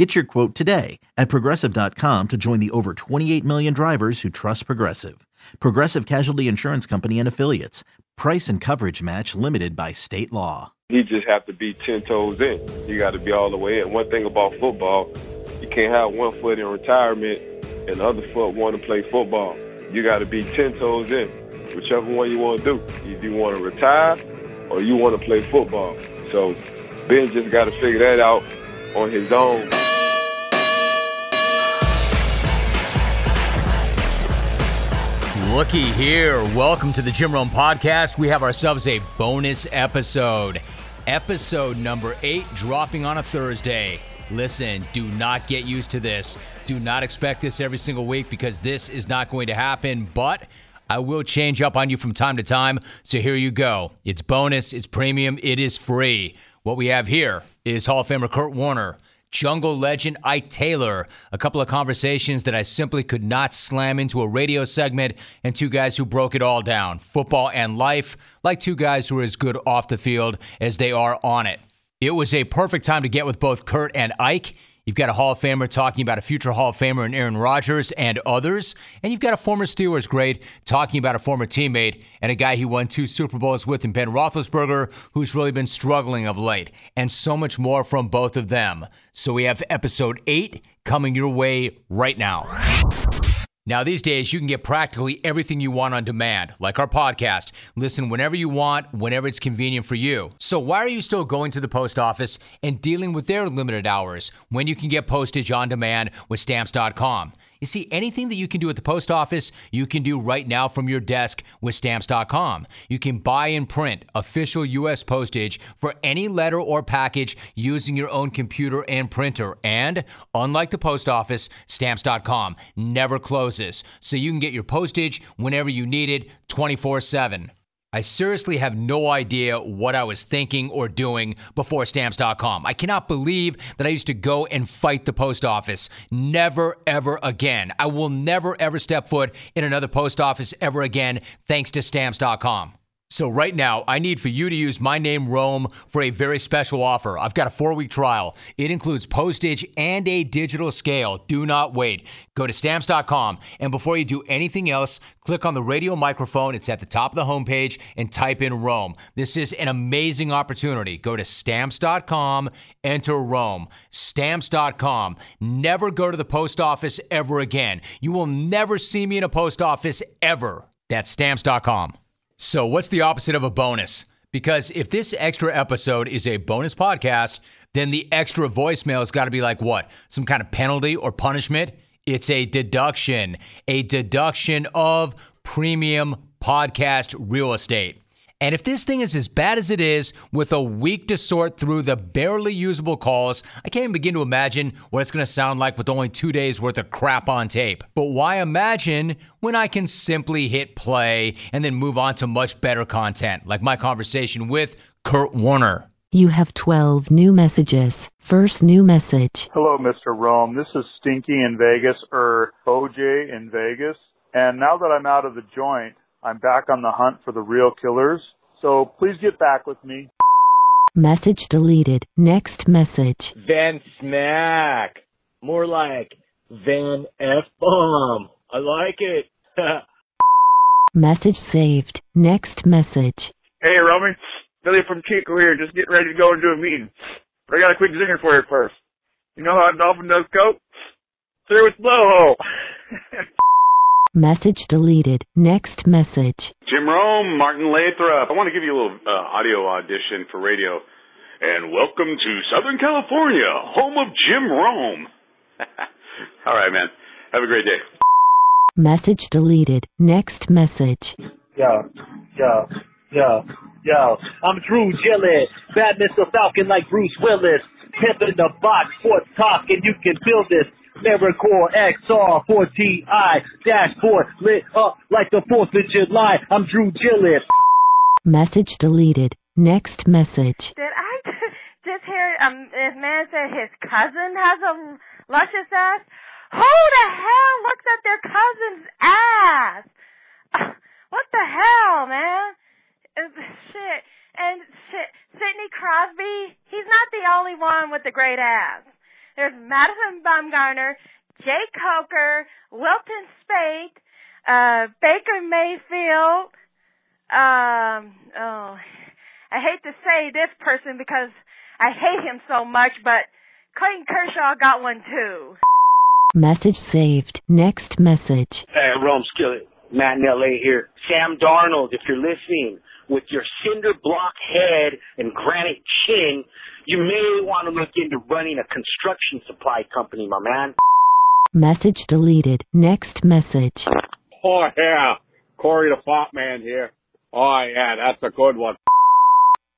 Get your quote today at progressive.com to join the over 28 million drivers who trust Progressive. Progressive Casualty Insurance Company and Affiliates. Price and coverage match limited by state law. He just have to be 10 toes in. You got to be all the way in. One thing about football, you can't have one foot in retirement and the other foot want to play football. You got to be 10 toes in, whichever one you want to do. If you want to retire or you want to play football. So Ben just got to figure that out on his own. Looky here. Welcome to the Jim Rome Podcast. We have ourselves a bonus episode. Episode number eight dropping on a Thursday. Listen, do not get used to this. Do not expect this every single week because this is not going to happen, but I will change up on you from time to time. So here you go. It's bonus, it's premium, it is free. What we have here is Hall of Famer Kurt Warner jungle legend Ike Taylor. A couple of conversations that I simply could not slam into a radio segment, and two guys who broke it all down football and life, like two guys who are as good off the field as they are on it. It was a perfect time to get with both Kurt and Ike. You've got a Hall of Famer talking about a future Hall of Famer in Aaron Rodgers and others. And you've got a former Steelers great talking about a former teammate and a guy he won two Super Bowls with in Ben Roethlisberger, who's really been struggling of late. And so much more from both of them. So we have episode eight coming your way right now. Now, these days, you can get practically everything you want on demand, like our podcast. Listen whenever you want, whenever it's convenient for you. So, why are you still going to the post office and dealing with their limited hours when you can get postage on demand with stamps.com? You see, anything that you can do at the post office, you can do right now from your desk with stamps.com. You can buy and print official U.S. postage for any letter or package using your own computer and printer. And unlike the post office, stamps.com never closes, so you can get your postage whenever you need it 24 7. I seriously have no idea what I was thinking or doing before stamps.com. I cannot believe that I used to go and fight the post office. Never, ever again. I will never, ever step foot in another post office ever again, thanks to stamps.com. So, right now, I need for you to use my name, Rome, for a very special offer. I've got a four week trial. It includes postage and a digital scale. Do not wait. Go to stamps.com, and before you do anything else, click on the radio microphone. It's at the top of the homepage and type in Rome. This is an amazing opportunity. Go to stamps.com, enter Rome. Stamps.com. Never go to the post office ever again. You will never see me in a post office ever. That's stamps.com. So, what's the opposite of a bonus? Because if this extra episode is a bonus podcast, then the extra voicemail has got to be like what? Some kind of penalty or punishment? It's a deduction, a deduction of premium podcast real estate. And if this thing is as bad as it is, with a week to sort through the barely usable calls, I can't even begin to imagine what it's going to sound like with only two days worth of crap on tape. But why imagine when I can simply hit play and then move on to much better content, like my conversation with Kurt Warner? You have 12 new messages. First new message. Hello, Mr. Rome. This is Stinky in Vegas, er, or OJ in Vegas. And now that I'm out of the joint, I'm back on the hunt for the real killers. So please get back with me. Message deleted. Next message. Van Smack. More like Van F Bomb. I like it. Message saved. Next message. Hey, Romy. Billy from Chico here, just getting ready to go into a meeting. But I got a quick zinger for you first. You know how a dolphin does coke? Through its blowhole. Message deleted. Next message. Jim Rome, Martin Lathrop. I want to give you a little uh, audio audition for radio. And welcome to Southern California, home of Jim Rome. All right, man. Have a great day. Message deleted. Next message. Yo, yo, yo, yo. I'm Drew Gillett. Bad Mr. Falcon like Bruce Willis. Pimp in the box, sports talk, and you can feel this. AmeriCore XR 4TI dashboard lit up like the 4th of July. I'm Drew Gillis. Message deleted. Next message. Did I just hear um this man said his cousin has a luscious ass? Who the hell looks at their cousin's ass? What the hell, man? Shit. And shit, Sidney Crosby, he's not the only one with the great ass. There's Madison Bumgarner, Jake Coker, Wilton Speight, uh, Baker Mayfield, um, oh, I hate to say this person because I hate him so much, but Clayton Kershaw got one too. Message saved. Next message. Hey, Rome Skillet. Matt in LA here. Sam Darnold, if you're listening, with your cinder block head and granite chin, you may want to look into running a construction supply company, my man. Message deleted. Next message. Oh yeah, Corey the Fop Man here. Oh yeah, that's a good one.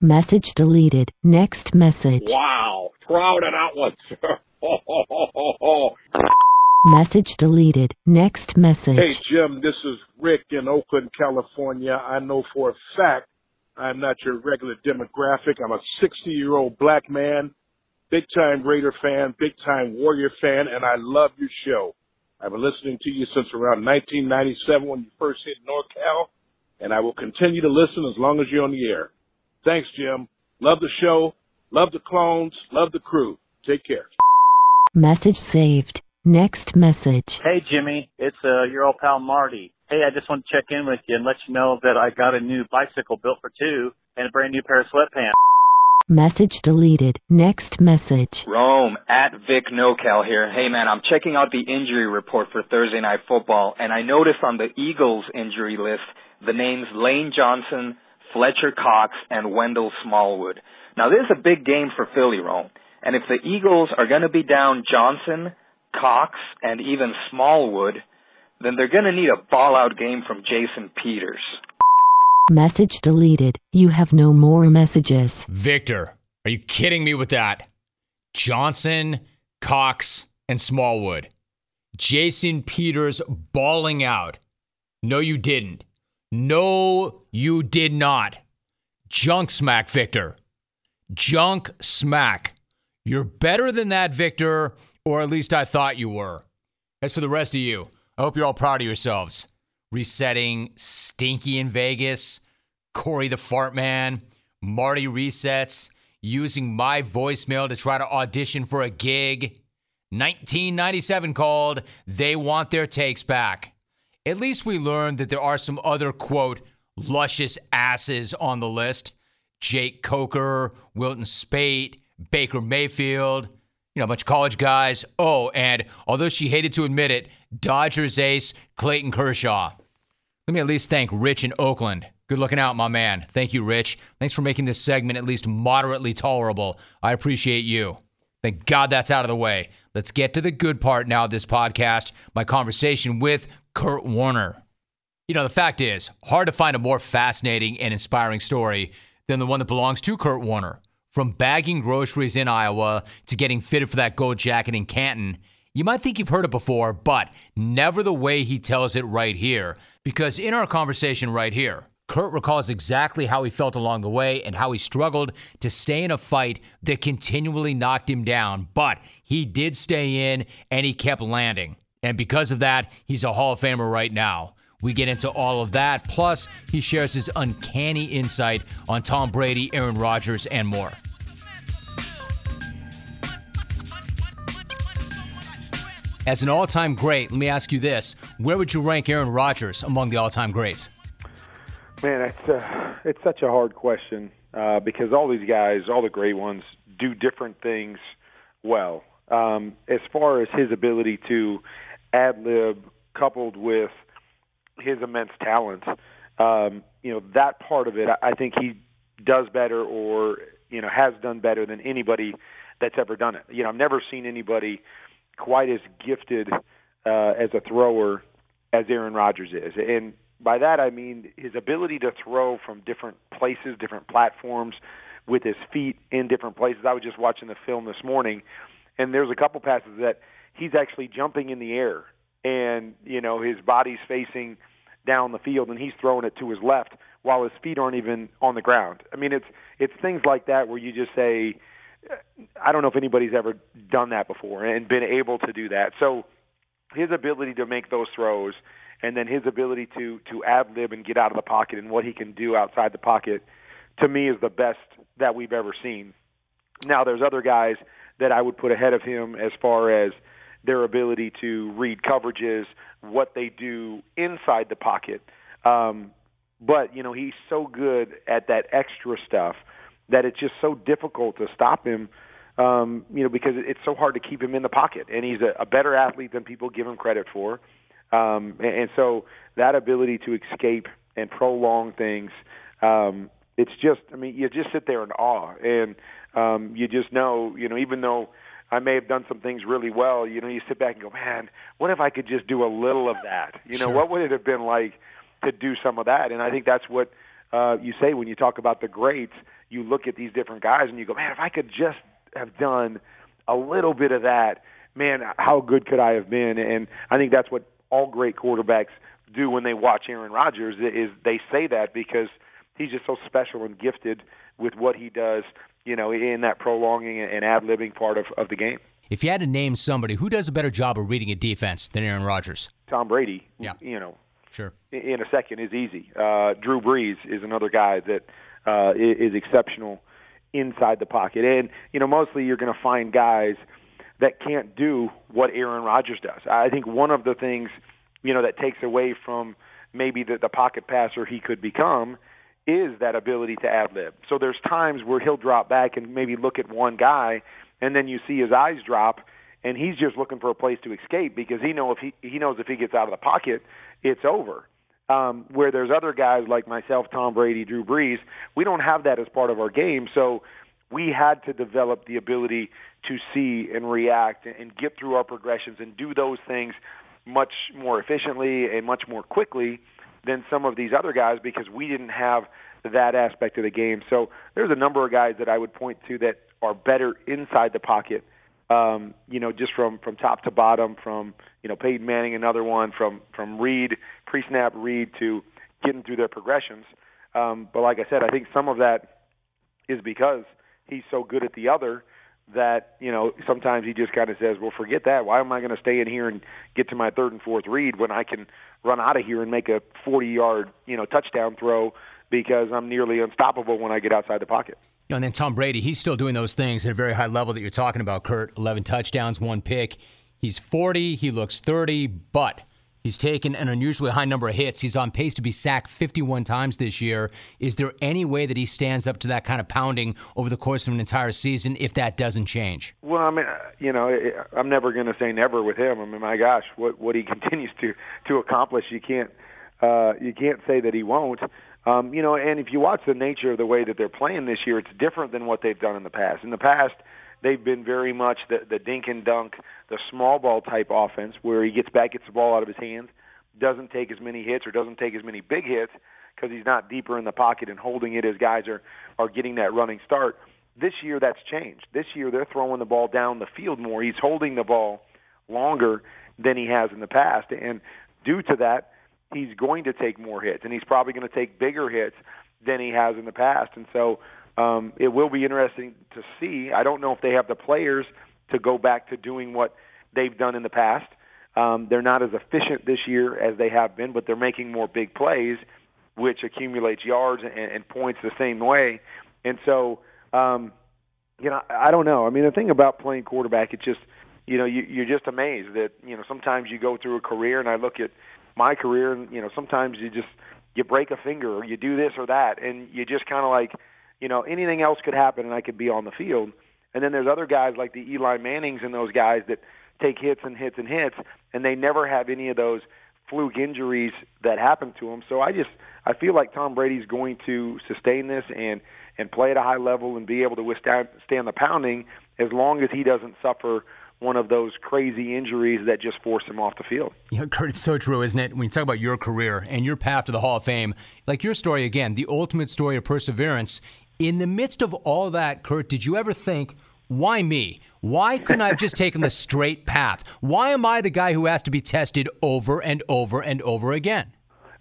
Message deleted. Next message. Wow, proud of that one, sir. Message deleted. Next message. Hey. Jim, this is Rick in Oakland, California. I know for a fact I'm not your regular demographic. I'm a 60 year old black man, big time Raider fan, big time Warrior fan, and I love your show. I've been listening to you since around 1997 when you first hit NorCal, and I will continue to listen as long as you're on the air. Thanks, Jim. Love the show. Love the clones. Love the crew. Take care. Message saved. Next message. Hey Jimmy, it's uh, your old pal Marty. Hey, I just want to check in with you and let you know that I got a new bicycle built for two and a brand new pair of sweatpants. Message deleted. Next message. Rome at Vic NoCal here. Hey man, I'm checking out the injury report for Thursday Night Football, and I noticed on the Eagles injury list the names Lane Johnson, Fletcher Cox, and Wendell Smallwood. Now this is a big game for Philly, Rome, and if the Eagles are going to be down Johnson, Cox, and even Smallwood, then they're going to need a ball-out game from Jason Peters. Message deleted. You have no more messages. Victor, are you kidding me with that? Johnson, Cox, and Smallwood. Jason Peters bawling out. No, you didn't. No, you did not. Junk smack, Victor. Junk smack. You're better than that, Victor, or at least I thought you were. As for the rest of you, I hope you're all proud of yourselves. Resetting Stinky in Vegas, Corey the Fart Man, Marty Resets, using my voicemail to try to audition for a gig. 1997 called They Want Their Takes Back. At least we learned that there are some other, quote, luscious asses on the list. Jake Coker, Wilton Speight, Baker Mayfield, you know, a bunch of college guys. Oh, and although she hated to admit it, Dodgers ace Clayton Kershaw. Let me at least thank Rich in Oakland. Good looking out, my man. Thank you, Rich. Thanks for making this segment at least moderately tolerable. I appreciate you. Thank God that's out of the way. Let's get to the good part now of this podcast my conversation with Kurt Warner. You know, the fact is, hard to find a more fascinating and inspiring story than the one that belongs to Kurt Warner. From bagging groceries in Iowa to getting fitted for that gold jacket in Canton, you might think you've heard it before, but never the way he tells it right here. Because in our conversation right here, Kurt recalls exactly how he felt along the way and how he struggled to stay in a fight that continually knocked him down. But he did stay in and he kept landing. And because of that, he's a Hall of Famer right now. We get into all of that. Plus, he shares his uncanny insight on Tom Brady, Aaron Rodgers, and more. As an all time great, let me ask you this where would you rank Aaron Rodgers among the all time greats? Man, it's uh, it's such a hard question uh, because all these guys, all the great ones, do different things well. Um, as far as his ability to ad lib, coupled with his immense talent, um, you know that part of it, I think he does better, or you know has done better than anybody that's ever done it. You know, I've never seen anybody quite as gifted uh, as a thrower as Aaron Rodgers is, and by that I mean his ability to throw from different places, different platforms, with his feet in different places. I was just watching the film this morning, and there's a couple passes that he's actually jumping in the air, and you know his body's facing down the field, and he's throwing it to his left while his feet aren't even on the ground. I mean, it's it's things like that where you just say, I don't know if anybody's ever done that before and been able to do that. So his ability to make those throws and then his ability to to ad lib and get out of the pocket and what he can do outside the pocket to me is the best that we've ever seen. Now there's other guys that I would put ahead of him as far as their ability to read coverages, what they do inside the pocket. Um, but you know he's so good at that extra stuff that it's just so difficult to stop him. Um, you know because it's so hard to keep him in the pocket, and he's a, a better athlete than people give him credit for. Um, and, and so that ability to escape and prolong things, um, it's just, I mean, you just sit there in awe, and um, you just know, you know, even though I may have done some things really well, you know, you sit back and go, man, what if I could just do a little of that? You know, Sure. what would it have been like to do some of that? And I think that's what uh, you say when you talk about the greats. You look at these different guys and you go, man, if I could just have done a little bit of that, man, how good could I have been? And I think that's what all great quarterbacks do when they watch Aaron Rodgers is they say that because he's just so special and gifted with what he does, you know, in that prolonging and ad libbing part of, of the game. If you had to name somebody who does a better job of reading a defense than Aaron Rodgers, Tom Brady, Yeah. you know, sure. in a second is easy. Uh, Drew Brees is another guy that uh, is exceptional inside the pocket, and you know, mostly you're going to find guys that can't do what Aaron Rodgers does. I think one of the things, you know, that takes away from maybe the, the pocket passer he could become is that ability to ad lib. So there's times where he'll drop back and maybe look at one guy, and then you see his eyes drop, and he's just looking for a place to escape because he know if he he knows if he gets out of the pocket, it's over. Um, where there's other guys like myself, Tom Brady, Drew Brees, we don't have that as part of our game. So we had to develop the ability to see and react and get through our progressions and do those things much more efficiently and much more quickly than some of these other guys because we didn't have that aspect of the game. So there's a number of guys that I would point to that are better inside the pocket. Um, you know, just from from top to bottom, from you know Peyton Manning, another one, from from read pre-snap read to getting through their progressions. Um, but like I said, I think some of that is because he's so good at the other that you know sometimes he just kind of says, "Well, forget that. Why am I going to stay in here and get to my third and fourth read when I can run out of here and make a 40-yard you know touchdown throw because I'm nearly unstoppable when I get outside the pocket." You know, and then Tom Brady, he's still doing those things at a very high level that you're talking about, Kurt. 11 touchdowns, one pick. He's 40, he looks 30, but he's taken an unusually high number of hits. He's on pace to be sacked 51 times this year. Is there any way that he stands up to that kind of pounding over the course of an entire season if that doesn't change? Well, I mean, uh, you know, I- I'm never going to say never with him. I mean, my gosh, what what he continues to to accomplish, you can't uh, you can't say that he won't. Um, you know, and if you watch the nature of the way that they're playing this year, it's different than what they've done in the past. In the past, they've been very much the, the dink and dunk, the small ball type offense, where he gets back, gets the ball out of his hands, doesn't take as many hits or doesn't take as many big hits because he's not deeper in the pocket and holding it as guys are are getting that running start. This year, that's changed. This year, they're throwing the ball down the field more. He's holding the ball longer than he has in the past, and due to that, he's going to take more hits, and he's probably going to take bigger hits than he has in the past. And so, um, it will be interesting to see. I don't know if they have the players to go back to doing what they've done in the past. Um, they're not as efficient this year as they have been, but they're making more big plays, which accumulates yards and, and points the same way. And so, um, you know, I don't know. I mean, the thing about playing quarterback, it's just, you know, you, you're just amazed that you know sometimes you go through a career, and I look at my career, and you know sometimes you just you break a finger or you do this or that, and you just kind of like, you know, anything else could happen, and I could be on the field. And then there's other guys like the Eli Mannings and those guys that take hits and hits and hits, and they never have any of those fluke injuries that happen to them. So I just I feel like Tom Brady's going to sustain this and and play at a high level and be able to withstand stand the pounding as long as he doesn't suffer one of those crazy injuries that just force him off the field. Know, Kurt, it's so true, isn't it? When you talk about your career and your path to the Hall of Fame, like your story again, the ultimate story of perseverance. In the midst of all that, Kurt, did you ever think Why me? Why couldn't I have just taken the straight path? Why am I the guy who has to be tested over and over and over again?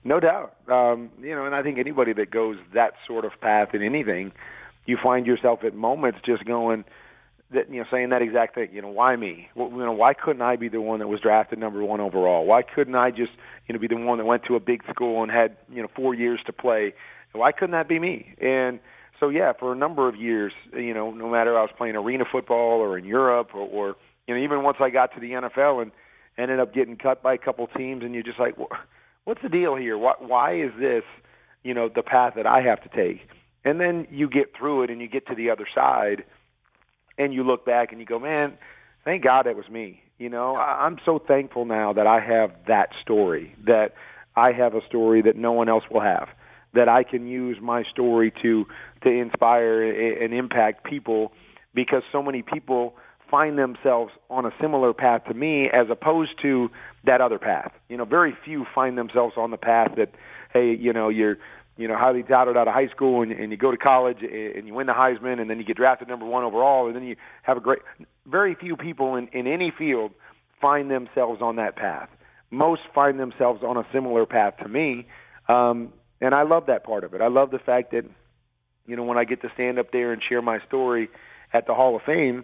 No doubt. Um, you know, and I think anybody that goes that sort of path in anything, you find yourself at moments just going that you know saying that exact thing. You know, why me? Well, you know, why couldn't I be the one that was drafted number one overall? Why couldn't I just you know be the one that went to a big school and had you know four years to play? Why couldn't that be me? And so yeah, for a number of years, you know, no matter I was playing arena football or in Europe or, or you know even once I got to the NFL and ended up getting cut by a couple teams, and you're just like, what's the deal here? Why, why is this you know the path that I have to take? And then you get through it and you get to the other side, and you look back and you go, man, thank God it was me. You know, I'm so thankful now that I have that story, that I have a story that no one else will have, that I can use my story to to inspire and impact people because so many people find themselves on a similar path to me as opposed to that other path. You know, very few find themselves on the path that hey, you know, you're you know, highly touted out of high school and, and you go to college and you win the Heisman and then you get drafted number one overall and then you have a great. Very few people in, in any field find themselves on that path. Most find themselves on a similar path to me, um, and I love that part of it. I love the fact that, you know, when I get to stand up there and share my story at the Hall of Fame,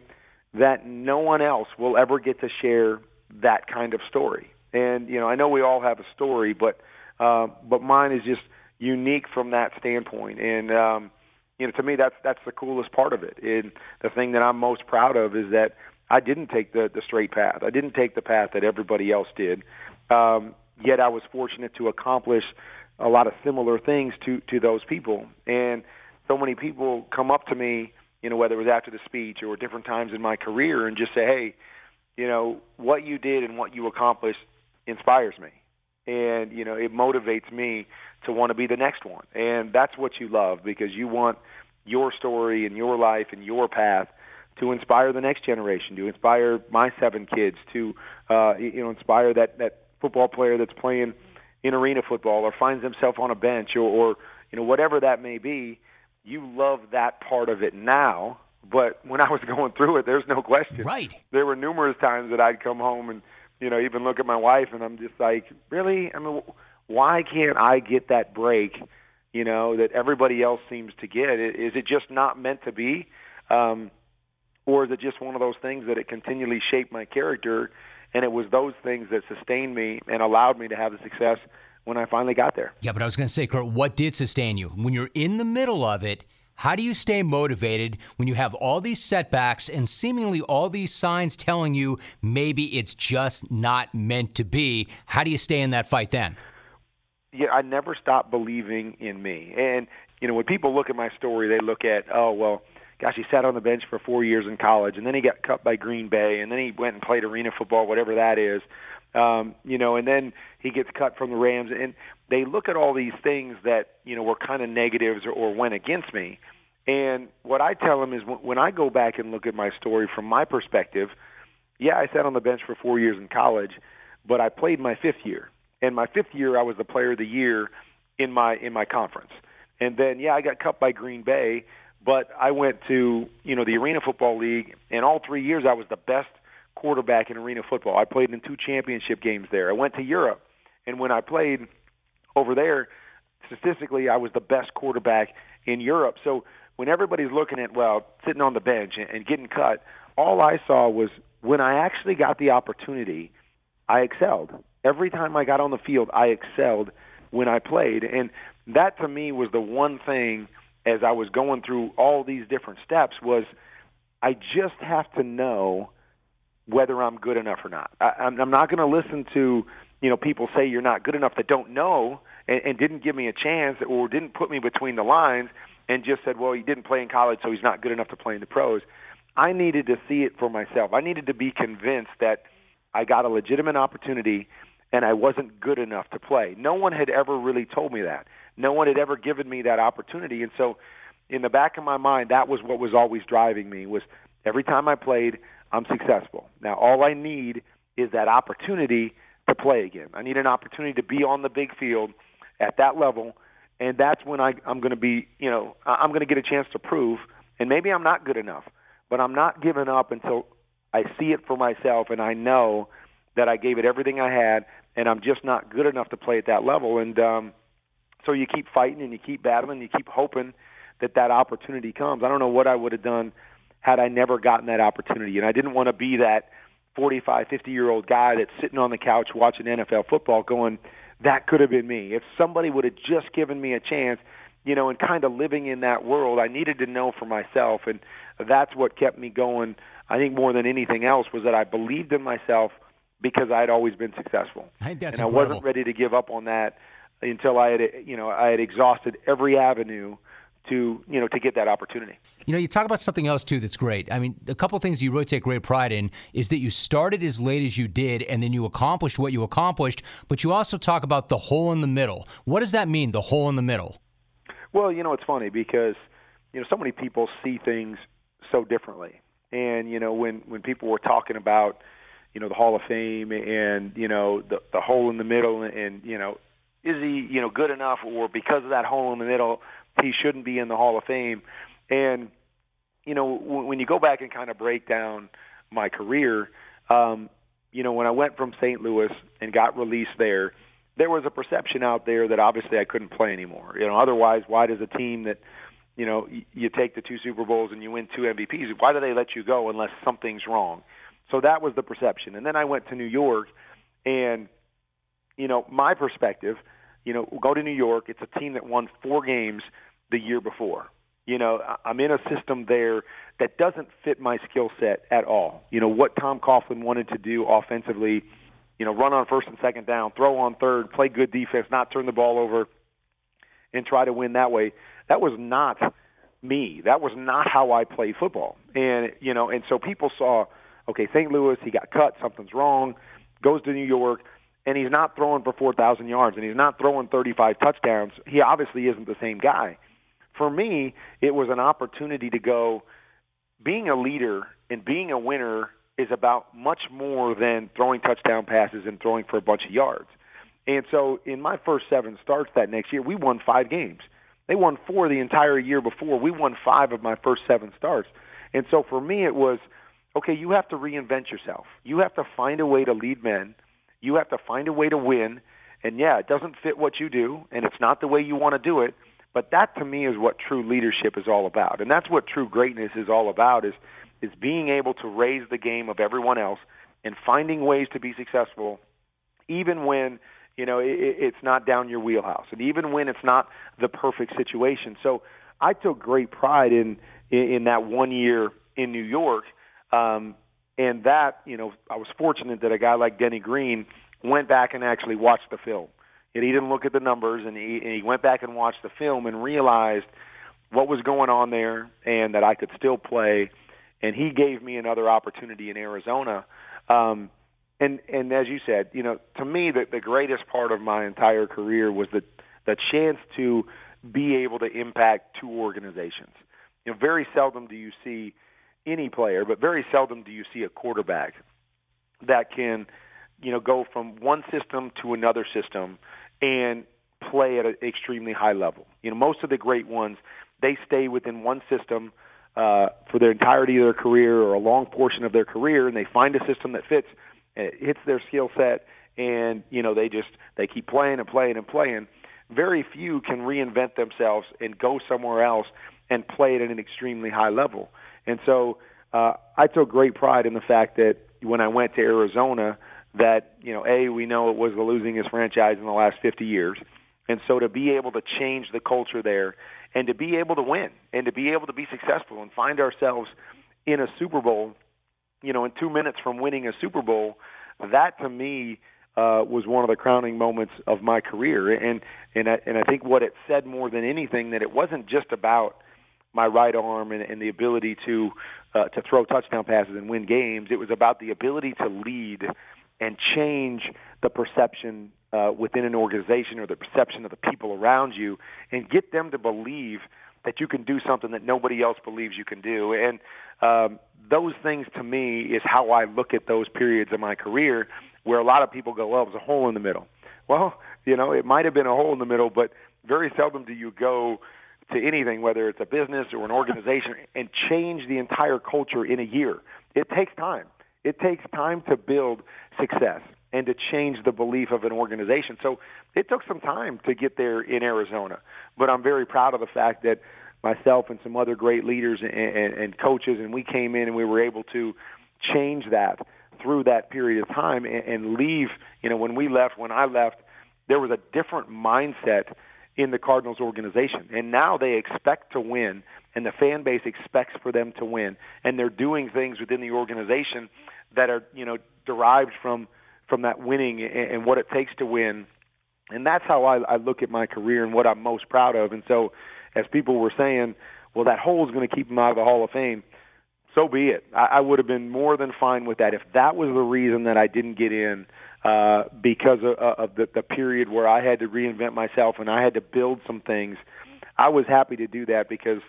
that no one else will ever get to share that kind of story. And you know, I know we all have a story, but uh, but mine is just unique from that standpoint. And um, you know, to me, that's that's the coolest part of it. And the thing that I'm most proud of is that I didn't take the the straight path. I didn't take the path that everybody else did. Um, yet I was fortunate to accomplish a lot of similar things to to those people. And so many people come up to me, you know, whether it was after the speech or different times in my career, and just say, "Hey, you know, what you did and what you accomplished inspires me." and you know it motivates me to want to be the next one and that's what you love because you want your story and your life and your path to inspire the next generation to inspire my seven kids to uh you know inspire that that football player that's playing in arena football or finds himself on a bench or, or you know whatever that may be you love that part of it now but when I was going through it there's no question right there were numerous times that I'd come home and you know, even look at my wife and I'm just like, really? I mean, why can't I get that break, you know, that everybody else seems to get? Is it just not meant to be? Um, or is it just one of those things that it continually shaped my character and it was those things that sustained me and allowed me to have the success when I finally got there? Yeah, but I was going to say, Kurt, what did sustain you? When you're in the middle of it, how do you stay motivated when you have all these setbacks and seemingly all these signs telling you maybe it's just not meant to be? How do you stay in that fight then? Yeah, I never stopped believing in me. And, you know, when people look at my story, they look at, oh, well, gosh, he sat on the bench for four years in college, and then he got cut by Green Bay, and then he went and played arena football, whatever that is. Um, you know, and then he gets cut from the Rams, and they look at all these things that you know were kind of negatives or, or went against me. And what I tell them is when, when I go back and look at my story from my perspective, yeah, I sat on the bench for four years in college, but I played my fifth year, and my fifth year I was the player of the year in my in my conference. And then yeah, I got cut by Green Bay, but I went to you know the Arena Football League, and all three years I was the best quarterback in Arena Football. I played in two championship games there. I went to Europe, and when I played over there, statistically, I was the best quarterback in Europe. So when everybody's looking at well, sitting on the bench and, getting cut, all I saw was when I actually got the opportunity, I excelled. Every time I got on the field, I excelled when I played, and that to me was the one thing as I was going through all these different steps was I just have to know whether I'm good enough or not. I, I'm, I'm not going to listen to you know people say you're not good enough that don't know and, and didn't give me a chance or didn't put me between the lines and just said, well, he didn't play in college, so he's not good enough to play in the pros. I needed to see it for myself. I needed to be convinced that I got a legitimate opportunity and I wasn't good enough to play. No one had ever really told me that. No one had ever given me that opportunity. And so in the back of my mind, that was what was always driving me was every time I played, I'm successful. Now all I need is that opportunity to play again. I need an opportunity to be on the big field at that level, and that's when I, I'm going to be, you know, I'm going to get a chance to prove. And maybe I'm not good enough, but I'm not giving up until I see it for myself and I know that I gave it everything I had and I'm just not good enough to play at that level. And um, so you keep fighting and you keep battling, you keep hoping that that opportunity comes. I don't know what I would have done had I never gotten that opportunity, and I didn't want to be that 45, 50 year old guy that's sitting on the couch watching NFL football, going, "That could have been me." If somebody would have just given me a chance, you know, and kind of living in that world, I needed to know for myself, and that's what kept me going. I think more than anything else was that I believed in myself because I had always been successful. I and incredible. I wasn't ready to give up on that until I had, you know, I had exhausted every avenue to, you know, to get that opportunity. You know, you talk about something else too that's great. I mean, a couple of things you really take great pride in is that you started as late as you did and then you accomplished what you accomplished, but you also talk about the hole in the middle. What does that mean, the hole in the middle? Well, you know, it's funny because, you know, so many people see things so differently. And, you know, when when people were talking about, you know, the Hall of Fame and, you know, the the hole in the middle and, you know, is he, you know, good enough or because of that hole in the middle, he shouldn't be in the Hall of Fame. And you know, when you go back and kind of break down my career, um, you know, when I went from St. Louis and got released there, there was a perception out there that obviously I couldn't play anymore. You know, otherwise, why does a team that, you know, you take the two Super Bowls and you win two MVPs, why do they let you go unless something's wrong? So that was the perception. And then I went to New York, and you know, my perspective, you know, go to New York. It's a team that won four games the year before. You know, I'm in a system there that doesn't fit my skill set at all. You know, what Tom Coughlin wanted to do offensively, you know, run on first and second down, throw on third, play good defense, not turn the ball over, and try to win that way. That was not me. That was not how I play football. And, you know, and so people saw, okay, St. Louis, he got cut, something's wrong, goes to New York, and he's not throwing for 4,000 yards, and he's not throwing 35 touchdowns. He obviously isn't the same guy for me, it was an opportunity to go. Being a leader and being a winner is about much more than throwing touchdown passes and throwing for a bunch of yards. And so, in my first seven starts that next year, we won five games. They won four the entire year before. We won five of my first seven starts. And so, for me, it was okay, you have to reinvent yourself. You have to find a way to lead men. You have to find a way to win. And yeah, it doesn't fit what you do, and it's not the way you want to do it. But that to me is what true leadership is all about. And that's what true greatness is all about is is being able to raise the game of everyone else and finding ways to be successful even when you know it, it's not down your wheelhouse and even when it's not the perfect situation. So I took great pride in in, in that one year in New York um and that, you know, I was fortunate that a guy like Denny Green went back and actually watched the film. And he didn't look at the numbers and he, and he went back and watched the film and realized what was going on there and that I could still play. And he gave me another opportunity in Arizona. Um and and as you said you know to me the the greatest part of my entire career was the the chance to be able to impact two organizations. You know very seldom do you see any player but very seldom do you see a quarterback that can you know go from one system to another system and play at an extremely high level. You know, most of the great ones, they stay within one system uh, for their entirety of their career or a long portion of their career, and they find a system that fits, it hits their skill set, and you know they just they keep playing and playing and playing. Very few can reinvent themselves and go somewhere else and play at an extremely high level. And so uh, I took great pride in the fact that when I went to Arizona, that you know a we know it was the losingest franchise in the last 50 years. And so to be able to change the culture there and to be able to win and to be able to be successful and find ourselves in a Super Bowl you know in 2 minutes from winning a Super Bowl that to me uh was one of the crowning moments of my career. And and I, and I think what it said more than anything that it wasn't just about my right arm and, and the ability to uh, to throw touchdown passes and win games. It was about the ability to lead and change the perception uh, within an organization or the perception of the people around you and get them to believe that you can do something that nobody else believes you can do. And um, those things to me is how I look at those periods of my career where a lot of people go, well, it was a hole in the middle. Well, you know, it might have been a hole in the middle, but very seldom do you go to anything, whether it's a business or an organization, and change the entire culture in a year. It takes time. It takes time to build success and to change the belief of an organization. So it took some time to get there in Arizona, but I'm very proud of the fact that myself and some other great leaders and, and, and coaches, and we came in and we were able to change that through that period of time and, and leave. You know, when we left, when I left, there was a different mindset in the Cardinals organization, and now they expect to win, and the fan base expects for them to win, and they're doing things within the organization that are you know derived from from that winning and, and what it takes to win. And that's how I, I look at my career and what I'm most proud of. And so, as people were saying, well, that hole is going to keep him out of the Hall of Fame. So be it. I, I would have been more than fine with that if that was the reason that I didn't get in uh, because of, of the, the period where I had to reinvent myself and I had to build some things. I was happy to do that because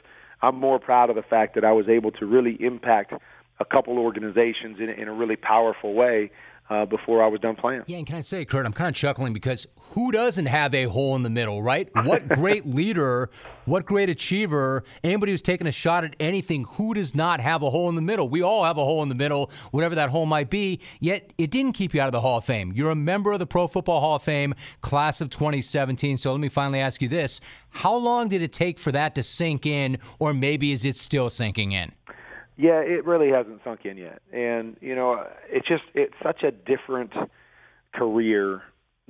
I'm more proud of the fact that I was able to really impact a couple organizations in, in a really powerful way uh, before I was done playing. Yeah, and can I say, Kurt, I'm kind of chuckling because who doesn't have a hole in the middle, right? What great leader, what great achiever, anybody who's taken a shot at anything, who does not have a hole in the middle? We all have a hole in the middle, whatever that hole might be, yet it didn't keep you out of the Hall of Fame. You're a member of the Pro Football Hall of Fame, class of 2017. So let me finally ask you this How long did it take for that to sink in, or maybe is it still sinking in? Yeah, it really hasn't sunk in yet, and you know, it's just it's such a different career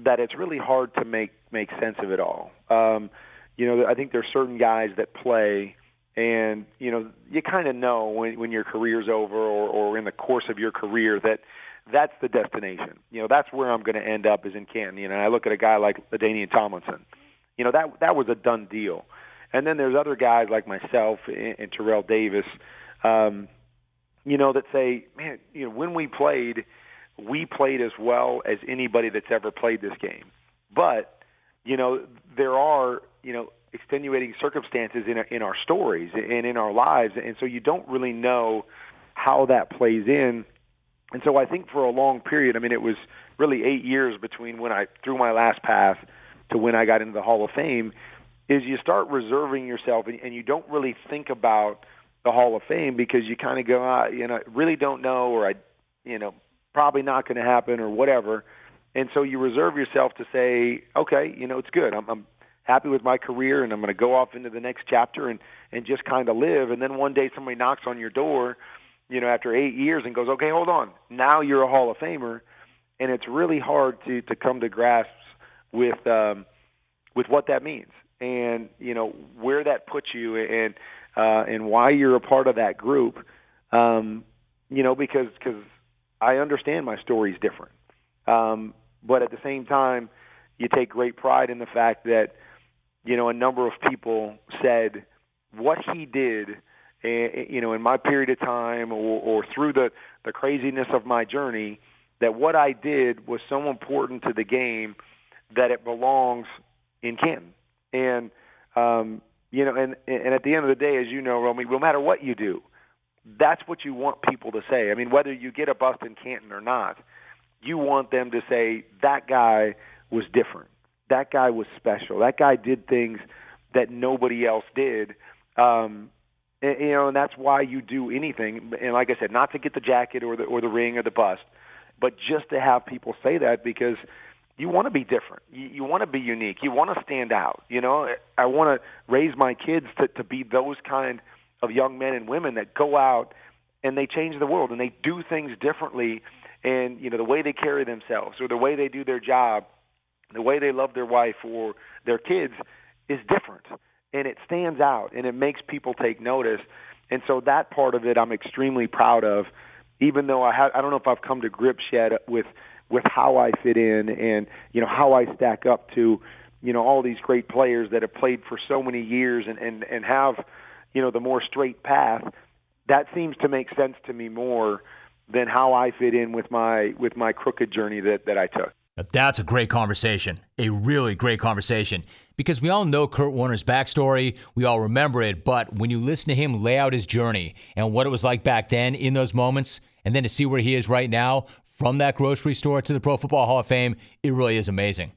that it's really hard to make make sense of it all. Um, you know, I think there's certain guys that play, and you know, you kind of know when when your career's over or or in the course of your career that that's the destination. You know, that's where I'm going to end up is in Canton. You know, I look at a guy like LaDainian Tomlinson. You know, that that was a done deal. And then there's other guys like myself and, and Terrell Davis um, you know, that say, man, you know, when we played, we played as well as anybody that's ever played this game. But, you know, there are, you know, extenuating circumstances in in our stories and in our lives, and so you don't really know how that plays in. And so I think for a long period, I mean, it was really eight years between when I threw my last pass to when I got into the Hall of Fame. Is you start reserving yourself, and, and you don't really think about the Hall of Fame because you kind of go, ah, you know, really don't know, or I, you know, probably not going to happen, or whatever. And so you reserve yourself to say, okay, you know, it's good. I'm, I'm happy with my career, and I'm going to go off into the next chapter and and just kind of live. And then one day somebody knocks on your door, you know, after eight years, and goes, okay, hold on, now you're a Hall of Famer, and it's really hard to to come to grasps with um, with what that means, and you know where that puts you, and uh, and why you're a part of that group. Um, you know, because because I understand my story is different, um, but at the same time, you take great pride in the fact that you know a number of people said what he did. Uh, you know, in my period of time, or, or through the the craziness of my journey, that what I did was so important to the game that it belongs in Canton. And um, you know, and and at the end of the day, as you know, Romy, no matter what you do, that's what you want people to say. I mean, whether you get a bust in Canton or not, you want them to say that guy was different. That guy was special. That guy did things that nobody else did. Um, and, you know, and that's why you do anything. And like I said, not to get the jacket or the or the ring or the bust, but just to have people say that because you want to be different. You, you want to be unique. You want to stand out. You know, I want to raise my kids to to be those kind of young men and women that go out and they change the world and they do things differently and you know the way they carry themselves or the way they do their job the way they love their wife or their kids is different and it stands out and it makes people take notice and so that part of it I'm extremely proud of even though I ha- I don't know if I've come to grips yet with with how I fit in and you know how I stack up to you know all these great players that have played for so many years and and and have you know the more straight path that seems to make sense to me more than how I fit in with my with my crooked journey that that I took. That's a great conversation. A really great conversation. Because we all know Kurt Warner's backstory, we all remember it, but when you listen to him lay out his journey and what it was like back then in those moments, and then to see where he is right now, from that grocery store to the Pro Football Hall of Fame, it really is amazing.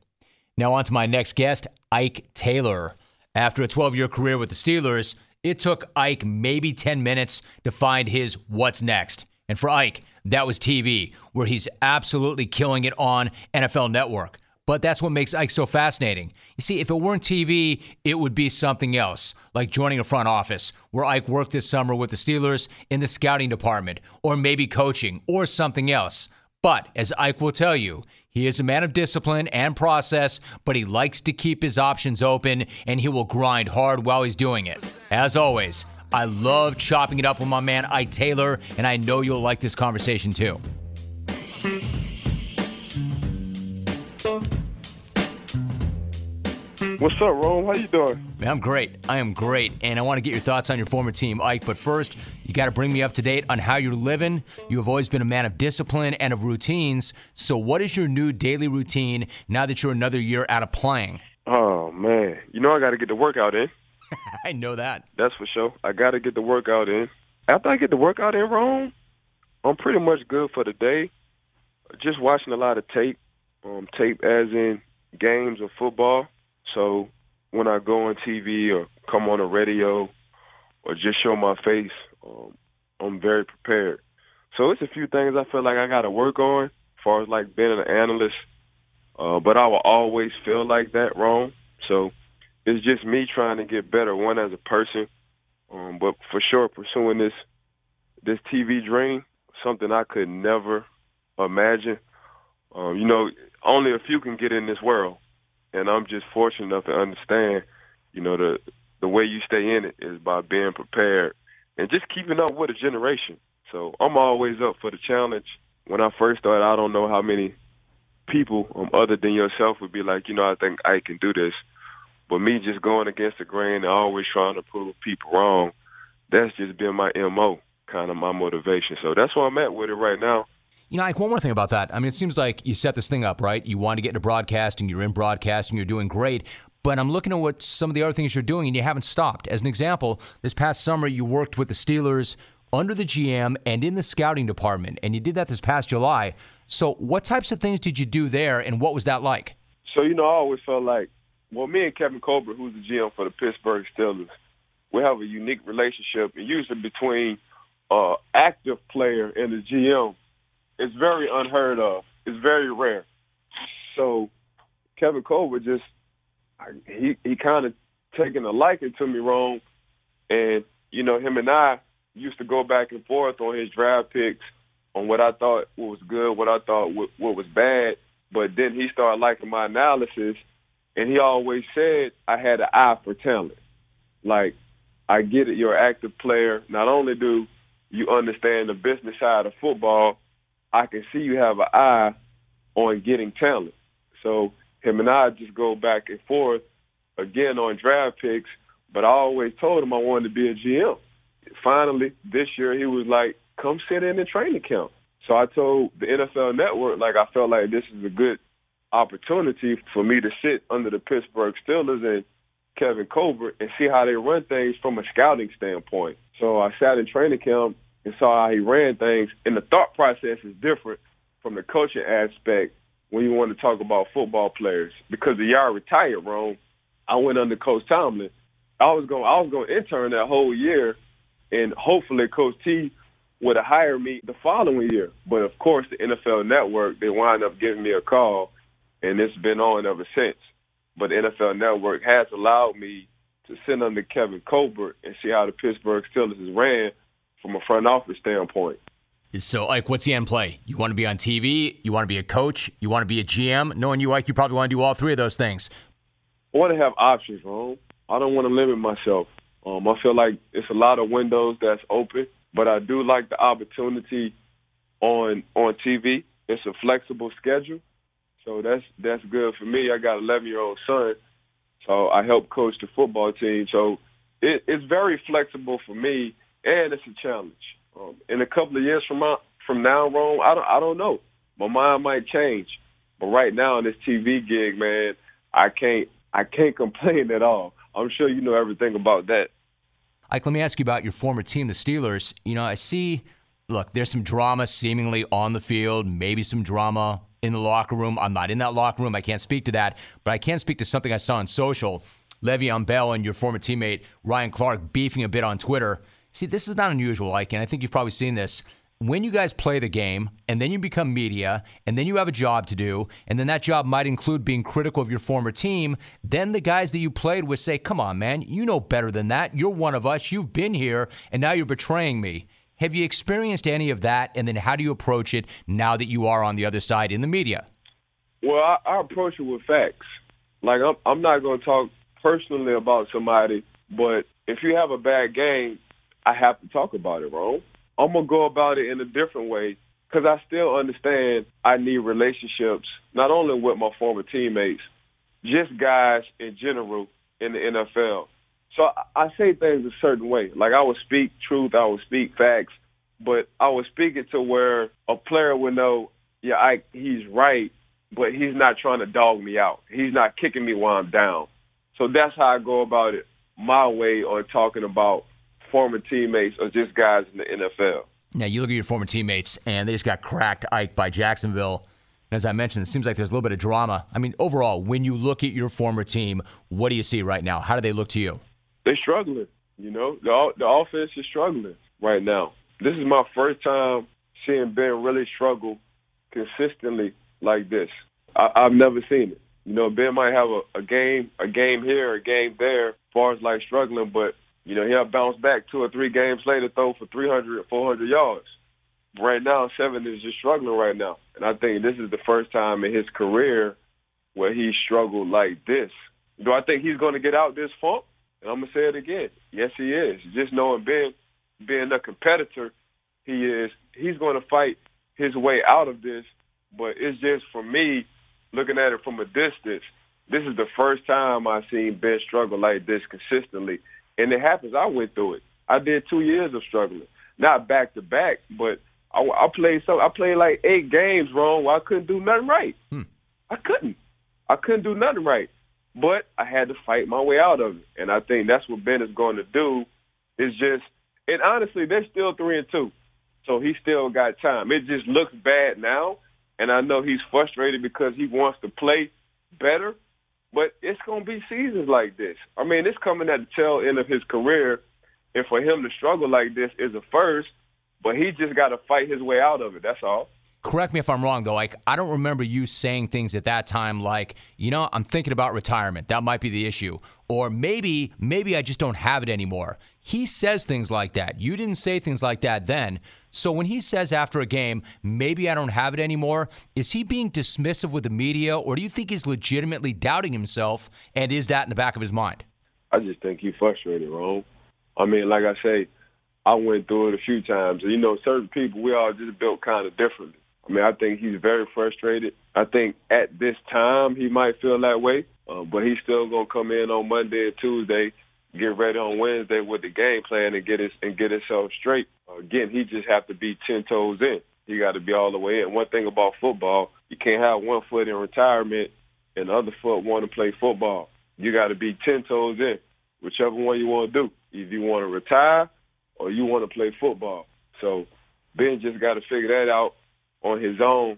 Now, on to my next guest, Ike Taylor. After a 12 year career with the Steelers, it took Ike maybe 10 minutes to find his what's next. And for Ike, that was TV, where he's absolutely killing it on NFL Network. But that's what makes Ike so fascinating. You see, if it weren't TV, it would be something else, like joining a front office, where Ike worked this summer with the Steelers in the scouting department, or maybe coaching, or something else. But as Ike will tell you, he is a man of discipline and process, but he likes to keep his options open and he will grind hard while he's doing it. As always, I love chopping it up with my man Ike Taylor, and I know you'll like this conversation too. What's up, Rome? How you doing? Man, I'm great. I am great, and I want to get your thoughts on your former team, Ike. But first, you got to bring me up to date on how you're living. You have always been a man of discipline and of routines. So, what is your new daily routine now that you're another year out of playing? Oh man, you know I got to get the workout in. I know that. That's for sure. I got to get the workout in. After I get the workout in, Rome, I'm pretty much good for the day. Just watching a lot of tape, um, tape as in games of football. So when I go on TV or come on the radio or just show my face, um, I'm very prepared. So it's a few things I feel like I got to work on, as far as like being an analyst. Uh, but I will always feel like that Rome. So it's just me trying to get better, one as a person, um, but for sure pursuing this this TV dream, something I could never imagine. Um, you know, only a few can get in this world, and I'm just fortunate enough to understand, you know, the the way you stay in it is by being prepared and just keeping up with a generation. So I'm always up for the challenge. When I first started, I don't know how many people um, other than yourself would be like, you know, I think I can do this. But me just going against the grain and always trying to prove people wrong, that's just been my MO, kind of my motivation. So that's where I'm at with it right now. You know, Ike, one more thing about that. I mean, it seems like you set this thing up, right? You want to get into broadcasting, you're in broadcasting, you're doing great. But I'm looking at what some of the other things you're doing, and you haven't stopped. As an example, this past summer, you worked with the Steelers under the GM and in the scouting department, and you did that this past July. So, what types of things did you do there, and what was that like? So, you know, I always felt like, well, me and Kevin Colbert, who's the GM for the Pittsburgh Steelers, we have a unique relationship, and usually between uh, active player and the GM, it's very unheard of. It's very rare. So, Kevin Colbert just he he kind of taken a liking to me Rome, and you know him and I used to go back and forth on his draft picks on what I thought was good, what I thought what was bad. But then he started liking my analysis, and he always said I had an eye for talent. Like I get it, you're an active player. Not only do you understand the business side of football, I can see you have an eye on getting talent. So him and I just go back and forth again on draft picks, but I always told him I wanted to be a GM. Finally, this year he was like, come sit in the training camp. So I told the NFL network, like, I felt like this is a good opportunity for me to sit under the Pittsburgh Steelers and Kevin Colbert and see how they run things from a scouting standpoint. So I sat in training camp and saw how he ran things, and the thought process is different from the coaching aspect when you want to talk about football players. Because the year I retired, Rome, I went under Coach Tomlin. I was going I was going to intern that whole year, and hopefully Coach T would have hired me the following year. But of course, the NFL Network they wind up giving me a call, and it's been on ever since. But the NFL Network has allowed me to sit under Kevin Colbert and see how the Pittsburgh Steelers is ran from a front office standpoint. So, like, what's the end play? You want to be on TV? You want to be a coach? You want to be a GM? Knowing you, like, you probably want to do all three of those things. I want to have options, Rome. I don't want to limit myself. Um, I feel like it's a lot of windows that's open, but I do like the opportunity on on TV. It's a flexible schedule, so that's that's good for me. I got an 11 year old son, so I help coach the football team. So it, it's very flexible for me, and it's a challenge. Um, in a couple of years from now, from now, Rome, I don't I don't know. My mind might change, but right now in this TV gig, man, I can't I can't complain at all. I'm sure you know everything about that. Ike, let me ask you about your former team, the Steelers. You know, I see, look, there's some drama seemingly on the field, maybe some drama in the locker room. I'm not in that locker room. I can't speak to that, but I can speak to something I saw on social. Le'Veon Bell and your former teammate Ryan Clark beefing a bit on Twitter. See, this is not unusual, like, and I think you've probably seen this. When you guys play the game and then you become media and then you have a job to do and then that job might include being critical of your former team then the guys that you played with say come on man you know better than that. You're one of us. You've been here and now you're betraying me. Have you experienced any of that? And then how do you approach it now that you are on the other side in the media? Well i, I approach it with facts. Like i'm, I'm not going to talk personally about somebody but if you have a bad game i have to talk about it Rome I'm gonna go about it in a different way because I still understand I need relationships not only with my former teammates, just guys in general in the NFL. So I say things a certain way. Like I would speak truth, I would speak facts, but I would speak it to where a player would know, yeah, I, he's right, but he's not trying to dog me out. He's not kicking me while I'm down. So that's how I go about it my way on talking about former teammates or just guys in the NFL. Now you look at your former teammates, and they just got cracked Ike by Jacksonville. And as I mentioned, it seems like there's a little bit of drama. I mean, overall, when you look at your former team, what do you see right now? How do they look to you? They're struggling. You know, the the offense is struggling right now. This is my first time seeing Ben really struggle consistently like this. I, I've never seen it. You know, Ben might have a, a game, a game here, a game there, as far as like struggling, but you know, he'll bounce back two or three games later, throw for 300, 400 yards. Right now, Seven is just struggling right now. And I think this is the first time in his career where he struggled like this. Do I think he's going to get out this funk? And I'm going to say it again. Yes, he is. Just knowing Ben, being a competitor, he is, he's going to fight his way out of this. But it's just for me, looking at it from a distance, this is the first time I've seen Ben struggle like this consistently and it happens. I went through it. I did two years of struggling, not back to back, but I, I played so I played like eight games Rome where I couldn't do nothing right. Hmm. I couldn't. I couldn't do nothing right, but I had to fight my way out of it, and I think that's what Ben is going to do. Is just and honestly, they're still three and two, so he still got time. It just looks bad now, and I know he's frustrated because he wants to play better, but it's going to be seasons like this. I mean, it's coming at the tail end of his career, and for him to struggle like this is a first. But he just got to fight his way out of it. That's all. Correct me if I'm wrong, though. Like, I don't remember you saying things at that time like, you know, I'm thinking about retirement. That might be the issue. Or maybe, maybe I just don't have it anymore. He says things like that. You didn't say things like that then. So when he says after a game, maybe I don't have it anymore, is he being dismissive with the media, or do you think he's legitimately doubting himself? And is that in the back of his mind? I just think he's frustrated, Rome. I mean, like I say, I went through it a few times. You know, certain people, we all just built kind of differently. I mean, I think he's very frustrated. I think at this time he might feel that way, uh, but he's still gonna come in on Monday and Tuesday, get ready on Wednesday with the game plan and get his and get himself straight. Again, he just have to be ten toes in. He got to be all the way in. One thing about football, you can't have one foot in retirement and the other foot want to play football. You got to be ten toes in, whichever one you want to do. If you want to retire or you want to play football. So Ben just got to figure that out on his own.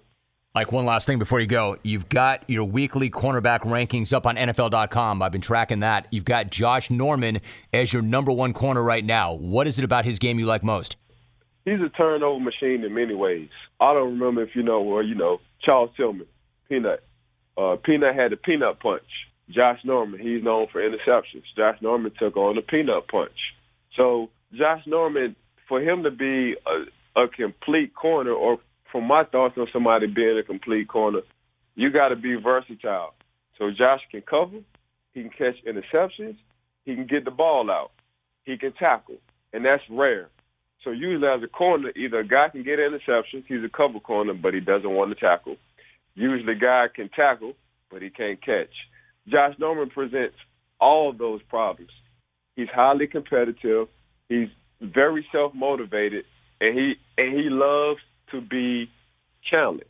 Like one last thing before you go, you've got your weekly cornerback rankings up on NFL.com. I've been tracking that. You've got Josh Norman as your number one corner right now. What is it about his game you like most? He's a turnover machine in many ways. I don't remember if you know, or you know, Charles Tillman, Peanut. Uh, Peanut had the peanut punch. Josh Norman, he's known for interceptions. Josh Norman took on the peanut punch. So Josh Norman, for him to be a, a complete corner or from my thoughts on somebody being a complete corner, you got to be versatile. So Josh can cover, he can catch interceptions, he can get the ball out, he can tackle, and that's rare. So usually as a corner, either a guy can get interceptions, he's a cover corner, but he doesn't want to tackle. Usually a guy can tackle, but he can't catch. Josh Norman presents all of those problems. He's highly competitive. He's very self-motivated, and he and he loves to be challenged.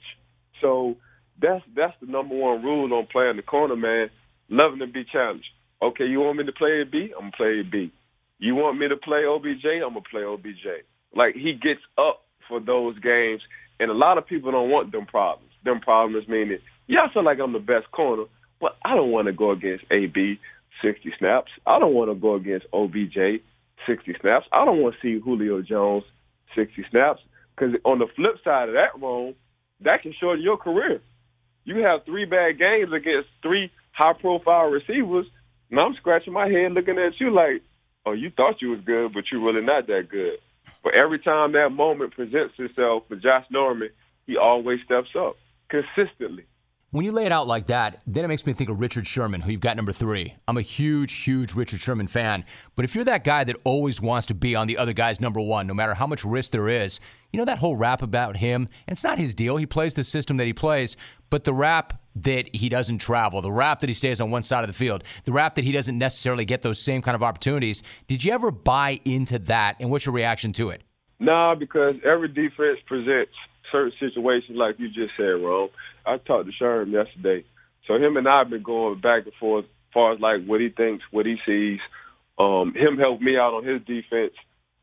So that's that's the number one rule on playing the corner, man. Loving to be challenged. Okay, you want me to play AB? I'm gonna play AB. You want me to play OBJ? I'm gonna play OBJ. Like he gets up for those games, and a lot of people don't want them problems. Them problems meaning, I feel like I'm the best corner, but I don't want to go against AB 60 snaps. I don't want to go against OBJ 60 snaps. I don't want to see Julio Jones 60 snaps because on the flip side of that, Rome, that can shorten your career. You have three bad games against three high-profile receivers, and I'm scratching my head looking at you like, oh, you thought you was good, but you're really not that good. But every time that moment presents itself for Josh Norman, he always steps up consistently. When you lay it out like that, then it makes me think of Richard Sherman, who you've got number three. I'm a huge, huge Richard Sherman fan. But if you're that guy that always wants to be on the other guy's number one, no matter how much risk there is, you know that whole rap about him? And it's not his deal. He plays the system that he plays. But the rap that he doesn't travel, the rap that he stays on one side of the field, the rap that he doesn't necessarily get those same kind of opportunities. Did you ever buy into that? And what's your reaction to it? Nah, because every defense presents certain situations like you just said, Rome. I talked to Sherm yesterday. So him and I have been going back and forth as far as like what he thinks, what he sees. Um, him helped me out on his defense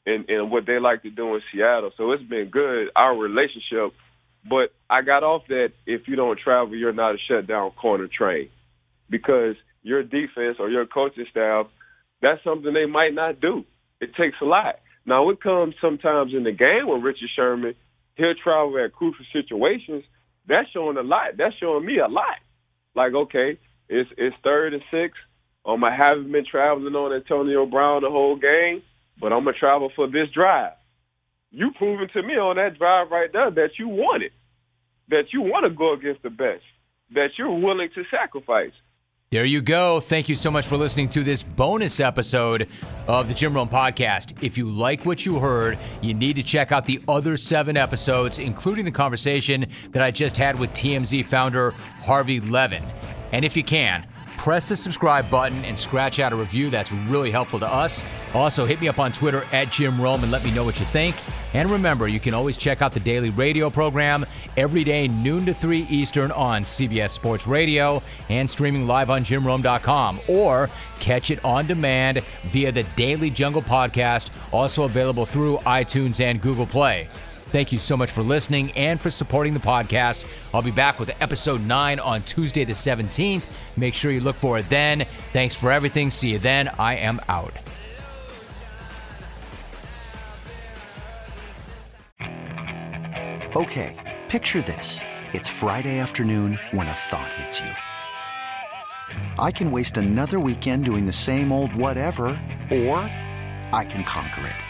and, and what they like to do in Seattle. So it's been good, our relationship. But I got off that if you don't travel, you're not a shutdown corner train. Because your defense or your coaching staff, that's something they might not do. It takes a lot. Now it comes sometimes in the game with Richard Sherman, he'll travel at crucial situations. That's showing a lot. That's showing me a lot. Like, okay, it's it's third and six. Um, I haven't been traveling on Antonio Brown the whole game, but I'm gonna travel for this drive. You proving to me on that drive right there that you want it, that you want to go against the best, that you're willing to sacrifice. There you go. Thank you so much for listening to this bonus episode of the Jim Rome Podcast. If you like what you heard, you need to check out the other seven episodes, including the conversation that I just had with TMZ founder Harvey Levin. And if you can, press the subscribe button and scratch out a review. That's really helpful to us. Also, hit me up on Twitter at Jim Rome and let me know what you think. And remember, you can always check out the daily radio program every day, noon to 3 Eastern on CBS Sports Radio and streaming live on JimRome.com or catch it on demand via the Daily Jungle podcast, also available through iTunes and Google Play. Thank you so much for listening and for supporting the podcast. I'll be back with episode 9 on Tuesday the 17th. Make sure you look for it then. Thanks for everything. See you then. I am out. Okay, picture this. It's Friday afternoon when a thought hits you. I can waste another weekend doing the same old whatever, or I can conquer it.